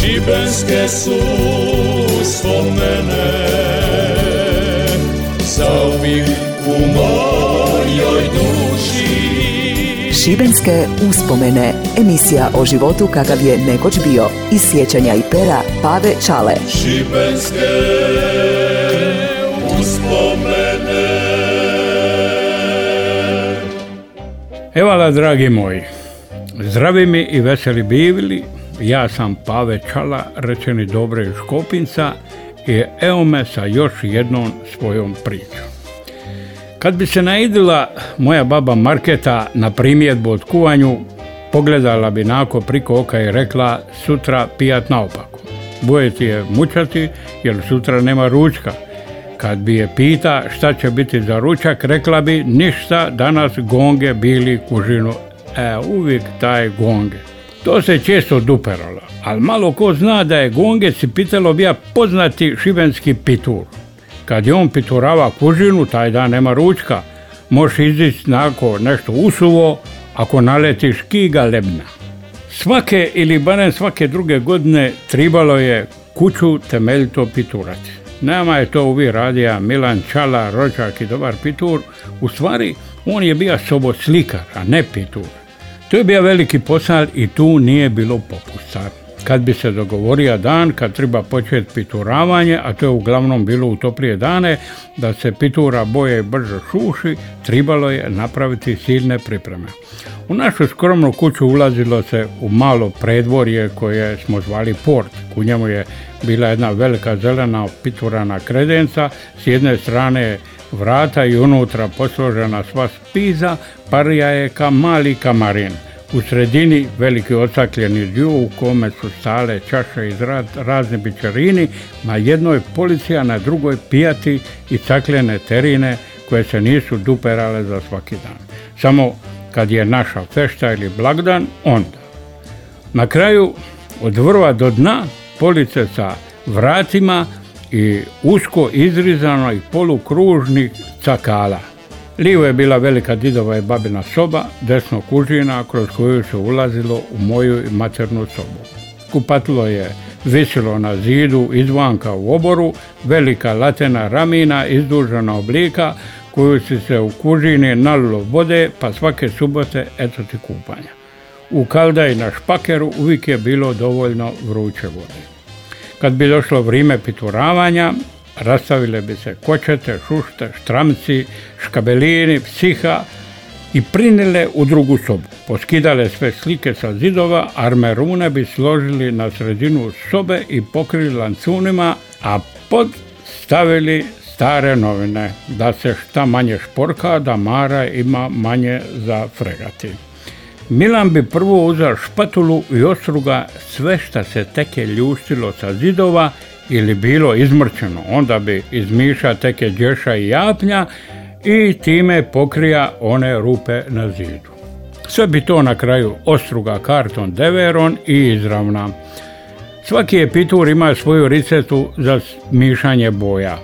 Šibenske su spomene Zauvijek u mojoj duši Šibenske uspomene. Emisija o životu kakav je nekoć bio. Iz sjećanja i pera Pave Čale. Šibenske uspomene Evala, dragi moji, zdravi mi i veseli bivili, ja sam Pave Čala, rečeni Dobre iz Škopinca i evo me sa još jednom svojom pričom. Kad bi se naidila moja baba Marketa na primjedbu od kuvanju, pogledala bi nako priko oka i rekla sutra pijat naopako. Boje ti je mučati jer sutra nema ručka. Kad bi je pita šta će biti za ručak, rekla bi ništa, danas gonge bili kužinu. E, uvijek taj gonge. To se često duperalo, ali malo ko zna da je gonge si pitalo bija poznati šibenski pitur. Kad je on piturava kužinu, taj dan nema ručka. Možeš izići nako nešto usuvo, ako naletiš kiga lebna. Svake ili barem svake druge godine tribalo je kuću temeljito piturati. Nama je to uvijek radija Milan Čala, rođak i dobar pitur. U stvari, on je bio soboslikar, a ne pitur. To je bio veliki posao i tu nije bilo popusta. Kad bi se dogovorio dan, kad treba početi pituravanje, a to je uglavnom bilo u toplije dane, da se pitura boje brže šuši, trebalo je napraviti silne pripreme. U našu skromnu kuću ulazilo se u malo predvorje koje smo zvali port. U njemu je bila jedna velika zelena piturana kredenca, s jedne strane vrata i unutra posložena sva spiza, parija je ka mali kamarin. U sredini veliki ocakljeni dju u kome su stale čaše iz razne bičarini, na jednoj policija, na drugoj pijati i cakljene terine koje se nisu duperale za svaki dan. Samo kad je naša fešta ili blagdan, onda. Na kraju od vrva do dna police sa vratima i usko izrizanih polukružnih cakala. Lijevo je bila velika didova i babina soba, desno kužina kroz koju se ulazilo u moju maternu sobu. Kupatilo je visilo na zidu izvanka u oboru, velika latena ramina izdužena oblika koju si se u kužini nalilo vode pa svake subote eto ti kupanja. U i na špakeru uvijek je bilo dovoljno vruće vode. Kad bi došlo vrijeme pituravanja, rastavile bi se kočete, šušte, štramci, škabelini, psiha i prinile u drugu sobu. Poskidale sve slike sa zidova, armerune bi složili na sredinu sobe i pokrili lancunima, a pod stavili stare novine, da se šta manje šporka, da Mara ima manje za fregati. Milan bi prvo uzeo špatulu i ostruga sve šta se teke ljuštilo sa zidova ili bilo izmrčeno. Onda bi izmiša teke dješa i japnja i time pokrija one rupe na zidu. Sve bi to na kraju ostruga karton deveron i izravna. Svaki epitur ima svoju ricetu za mišanje boja.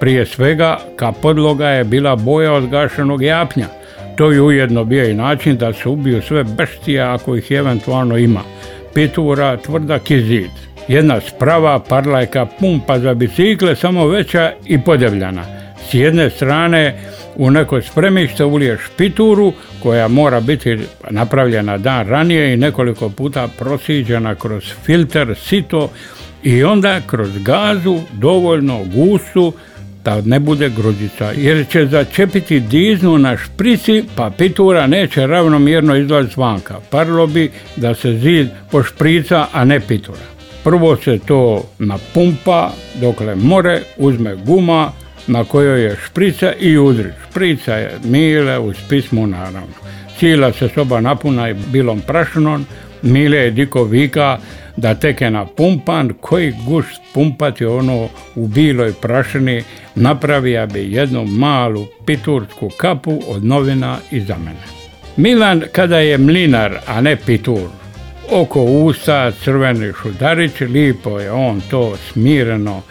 Prije svega, ka podloga je bila boja od gašenog japnja. To je ujedno bio i način da se ubiju sve beštije ako ih eventualno ima. Pitura, tvrdak i zid. Jedna sprava parlajka pumpa za bicikle, samo veća i podevljana. S jedne strane u neko spremište uliješ pituru koja mora biti napravljena dan ranije i nekoliko puta prosiđena kroz filter, sito i onda kroz gazu dovoljno gustu da ne bude grudica, jer će začepiti diznu na šprici, pa pitura neće ravnomjerno izlaziti vanka. Parlo bi da se zid pošprica, a ne pitura. Prvo se to napumpa dokle more, uzme guma na kojoj je šprica i udri. Šprica je mile uz pismu naravno. Cijela se soba napuna bilom prašnom, mile je diko vika da teke na pumpan, koji guš pumpati ono u biloj prašini, napravija bi jednu malu pitursku kapu od novina iza mene. Milan kada je mlinar, a ne pitur, oko usta crveni šudarić, lipo je on to smireno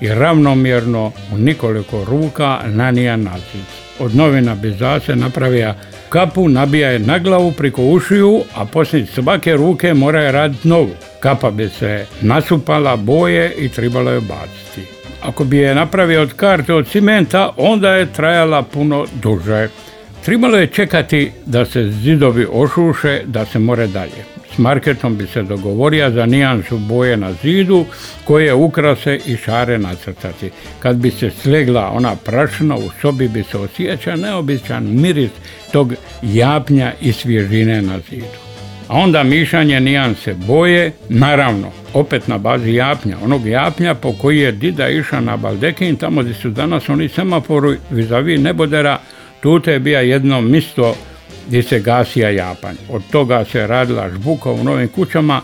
i ravnomjerno u nikoliko ruka nanija nazid. Od novina bi zase napravija Kapu nabija je na glavu priko ušiju, a poslije svake ruke mora je raditi novu. Kapa bi se nasupala boje i trebalo je baciti. Ako bi je napravio od karte od cimenta, onda je trajala puno duže. Trebalo je čekati da se zidovi ošuše, da se more dalje. S marketom bi se dogovorio za nijansu boje na zidu koje ukrase i šare nacrtati. Kad bi se slegla ona prašna u sobi bi se osjeća neobičan miris tog japnja i svježine na zidu. A onda mišanje nijanse boje, naravno, opet na bazi japnja, onog japnja po koji je Dida išao na Baldekin, tamo gdje su danas oni semafori vizavi nebodera, tu je bija jedno misto gdje se gasija japanj. Od toga se radila žbuka u novim kućama,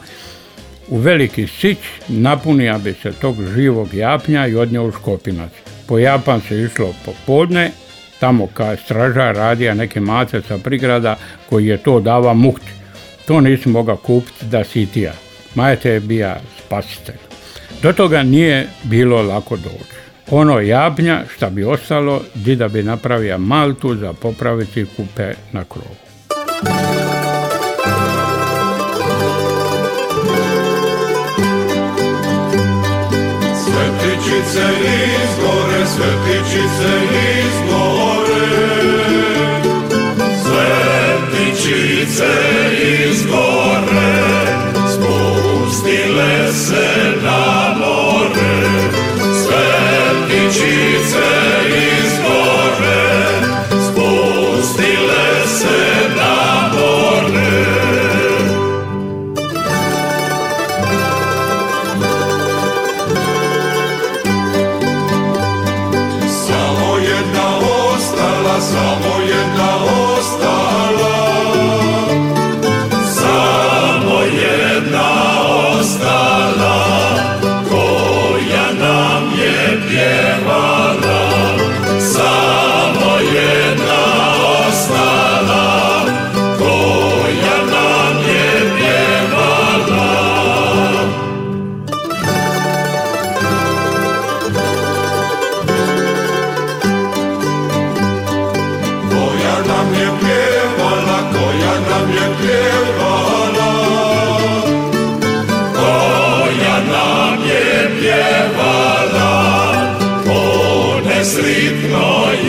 u veliki sić napunija bi se tog živog japnja i odnio u Škopinac. Po Japan se išlo popodne, tamo kad stražar radija neke mace sa prigrada koji je to dava mukti. To nisi mogao kupiti da sitija. Majte je bija spasitelj. Do toga nije bilo lako doći. Ono jabnja šta bi ostalo, dida bi napravio maltu za popraviti kupe na krovu. Svetičice izgore, svetičice izgore Зле птичице із горе, спустилесе на море. Je O nesritnoj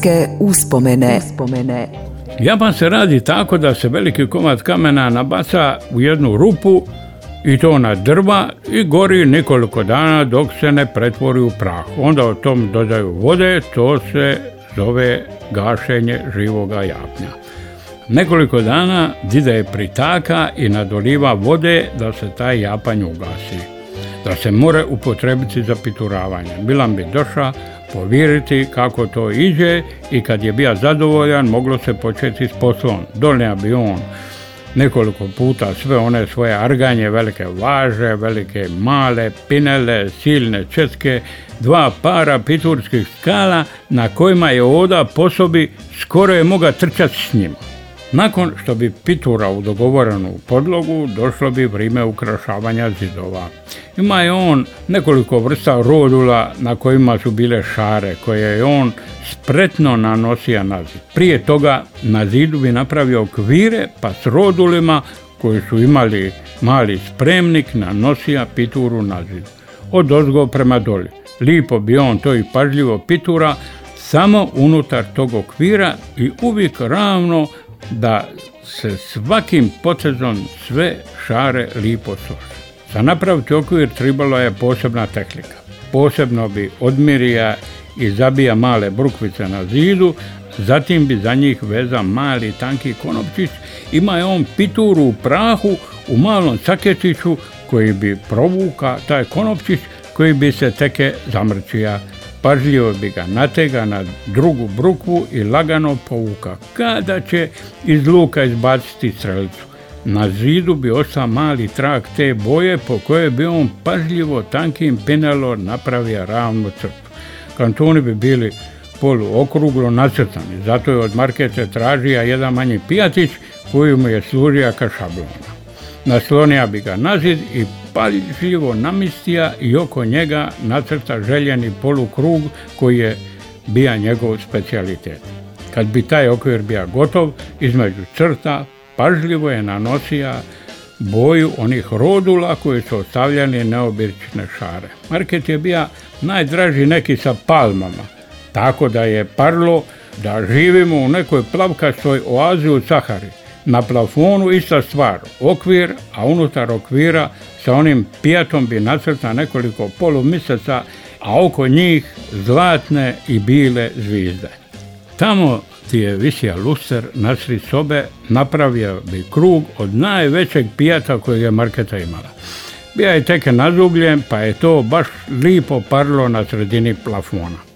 Šibenske uspomene. uspomene. Japan se radi tako da se veliki komad kamena nabaca u jednu rupu i to na drva i gori nekoliko dana dok se ne pretvori u prah. Onda o tom dodaju vode, to se zove gašenje živoga japnja. Nekoliko dana dida je pritaka i nadoliva vode da se taj japanj ugasi. Da se more upotrebiti za pituravanje. Bilan bi došao povjeriti kako to iđe i kad je bio zadovoljan moglo se početi s poslom. Donio bi on nekoliko puta sve one svoje arganje, velike važe, velike male, pinele, silne četke, dva para piturskih skala na kojima je oda po sobi skoro je moga trčati s njima. Nakon što bi pitura u dogovorenu podlogu, došlo bi vrijeme ukrašavanja zidova. Ima je on nekoliko vrsta rodula na kojima su bile šare, koje je on spretno nanosio na zid. Prije toga na zidu bi napravio okvire, pa s rodulima koji su imali mali spremnik nanosija pituru na zid. Od ozgo prema doli. Lipo bi on to i pažljivo pitura, samo unutar tog okvira i uvijek ravno da se svakim potezom sve šare lipo suše. Za napraviti okvir tribalo je posebna tehnika. Posebno bi odmirija i zabija male brukvice na zidu, zatim bi za njih veza mali tanki konopčić, ima je on pituru u prahu u malom caketiću koji bi provuka taj konopčić koji bi se teke zamrčija. Pažljivo bi ga natega na drugu brukvu i lagano povuka. Kada će iz luka izbaciti strelicu? Na zidu bi ostao mali trag te boje po kojoj bi on pažljivo tankim penalom napravio ravnu crtu. Kantoni bi bili poluokruglo nacrtani, zato je od markete tražija jedan manji pijatić koji mu je služio ka šablona. Naslonija bi ga na zid i paljljivo namistija i oko njega nacrta željeni polukrug koji je bija njegov specijalitet. Kad bi taj okvir bio gotov, između crta pažljivo je nanosija boju onih rodula koji su ostavljali neobične šare. Market je bio najdraži neki sa palmama, tako da je parlo da živimo u nekoj plavkastoj oazi u Sahari. Na plafonu ista stvar, okvir, a unutar okvira sa onim pijatom bi nacrta nekoliko polumiseca, a oko njih zlatne i bile zvizde. Tamo ti je visija luster nasri sobe, napravio bi krug od najvećeg pijata kojeg je marketa imala. Bija je teke nazubljen, pa je to baš lipo parlo na sredini plafona.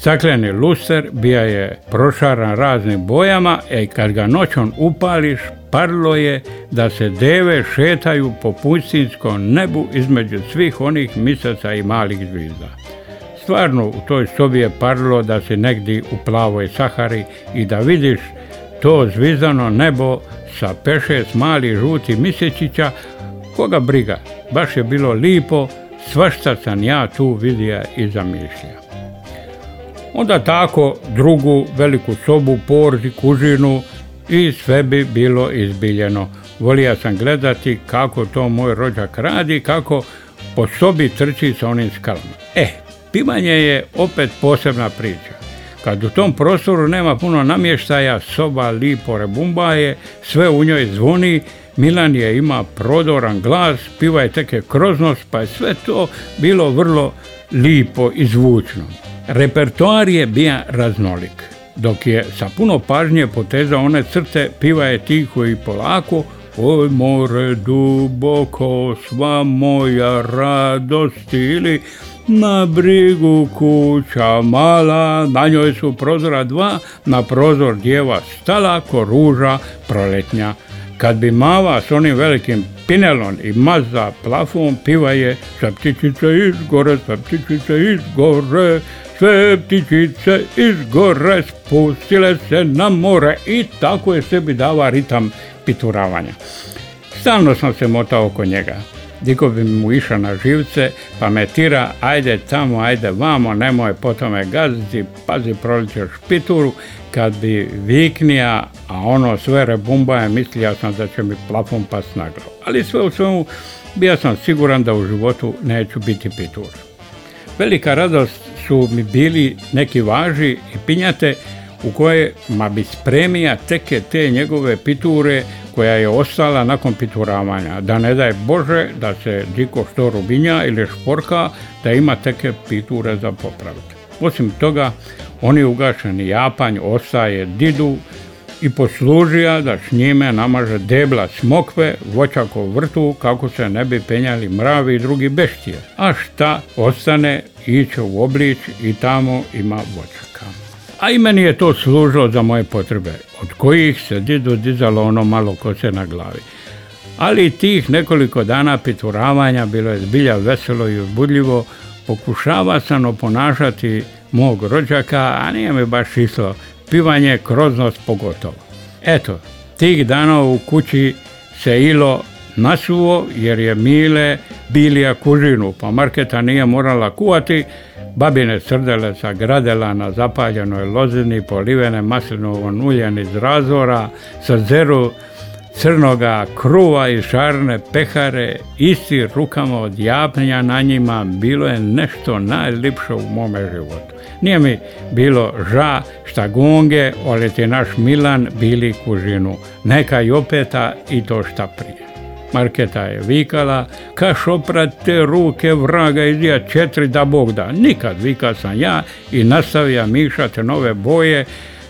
Stakleni luster bija je prošaran raznim bojama i kad ga noćom upališ, parlo je da se deve šetaju po pustinskom nebu između svih onih misaca i malih zvizda. Stvarno u toj sobi je parlo da si negdje u plavoj Sahari i da vidiš to zvizdano nebo sa pešest malih žutih misečića, koga briga, baš je bilo lipo, svašta sam ja tu vidija i zamišlja. Onda tako drugu veliku sobu, porzi, kužinu i sve bi bilo izbiljeno. Volija sam gledati kako to moj rođak radi, kako po sobi trči sa onim skalama. E, pivanje je opet posebna priča. Kad u tom prostoru nema puno namještaja, soba lipo rebumbaje, sve u njoj zvoni, Milan je ima prodoran glas, piva je teke kroznost, pa je sve to bilo vrlo lipo i zvučno. Repertoar je bija raznolik, dok je sa puno pažnje potezao one crte, piva je tiho i polako, Oj more duboko, sva moja radost ili na brigu kuća mala, na njoj su prozora dva, na prozor djeva stala ko ruža proletnja. Kad bi mava s onim velikim pinelon i maza plafon, piva je sa ptičice izgore, sa ptičice izgore, sve ptičice iz gore spustile se na more i tako je sebi dava ritam pituravanja. Stalno sam se motao oko njega. Diko bi mu išao na živce, pa me tira, ajde tamo, ajde vamo, nemoj po tome gaziti, pazi proličeš pituru, kad bi viknija, a ono sve rebumbaje, mislio sam da će mi plafon pas na Ali sve u svemu, bio sam siguran da u životu neću biti pitur. Velika radost su mi bili neki važi i pinjate u kojima bi spremija teke te njegove piture koja je ostala nakon pituravanja. Da ne daj Bože da se diko što rubinja ili šporka da ima teke piture za popraviti. Osim toga, oni ugašeni japanj ostaje didu i poslužija da s njime namaže debla smokve, voćako vrtu kako se ne bi penjali mravi i drugi beštije. A šta ostane, iće u oblič i tamo ima voćaka. A i meni je to služilo za moje potrebe, od kojih se didu dizalo ono malo kose na glavi. Ali tih nekoliko dana pituravanja bilo je zbilja veselo i uzbudljivo, pokušava sam oponašati mog rođaka, a nije mi baš išlo pivanje kroznost pogotovo. Eto, tih dana u kući se ilo nasuo jer je Mile bilija kužinu, pa Marketa nije morala kuvati, babine srdele sa gradela na zapaljenoj lozini, polivene maslinovom uljen iz razora, sa zeru crnoga kruva i šarne pehare, isti rukama od japnja na njima, bilo je nešto najlipše u mome životu. Nije mi bilo ža šta gonge, ali ti naš Milan bili kužinu. Neka i opeta i to šta prije. Marketa je vikala, kaš oprate ruke vraga izdija četiri da Bog da. Nikad vika sam ja i nastavija mišati nove boje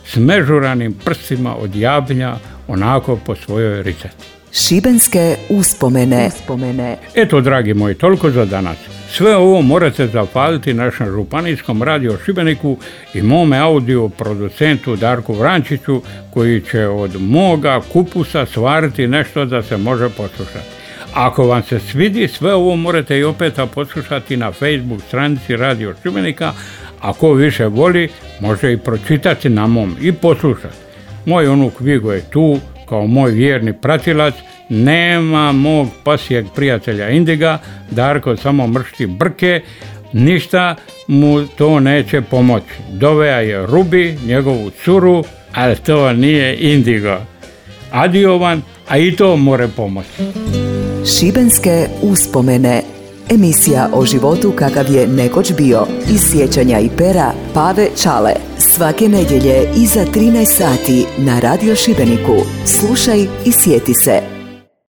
s mežuranim prstima od jabnja onako po svojoj riceti. Šibenske uspomene. uspomene. Eto, dragi moji, toliko za danas. Sve ovo morate zapaliti našem županijskom radio Šibeniku i mome audio producentu Darku Vrančiću koji će od moga kupusa stvariti nešto da se može poslušati. Ako vam se svidi, sve ovo morate i opet poslušati na Facebook stranici Radio Šibenika. Ako više voli, može i pročitati na mom i poslušati. Moj unuk Vigo je tu, kao moj vjerni pratilac, nema mog pasijeg prijatelja Indiga, Darko samo mršti brke, ništa mu to neće pomoći. Doveja je Rubi, njegovu curu, ali to nije Indigo. Adiovan, a i to more pomoći. Šibenske uspomene Emisija o životu kakav je nekoć bio. Iz sjećanja i pera Pave Čale. Svake nedjelje iza 13 sati na Radio Šibeniku. Slušaj i sjeti se.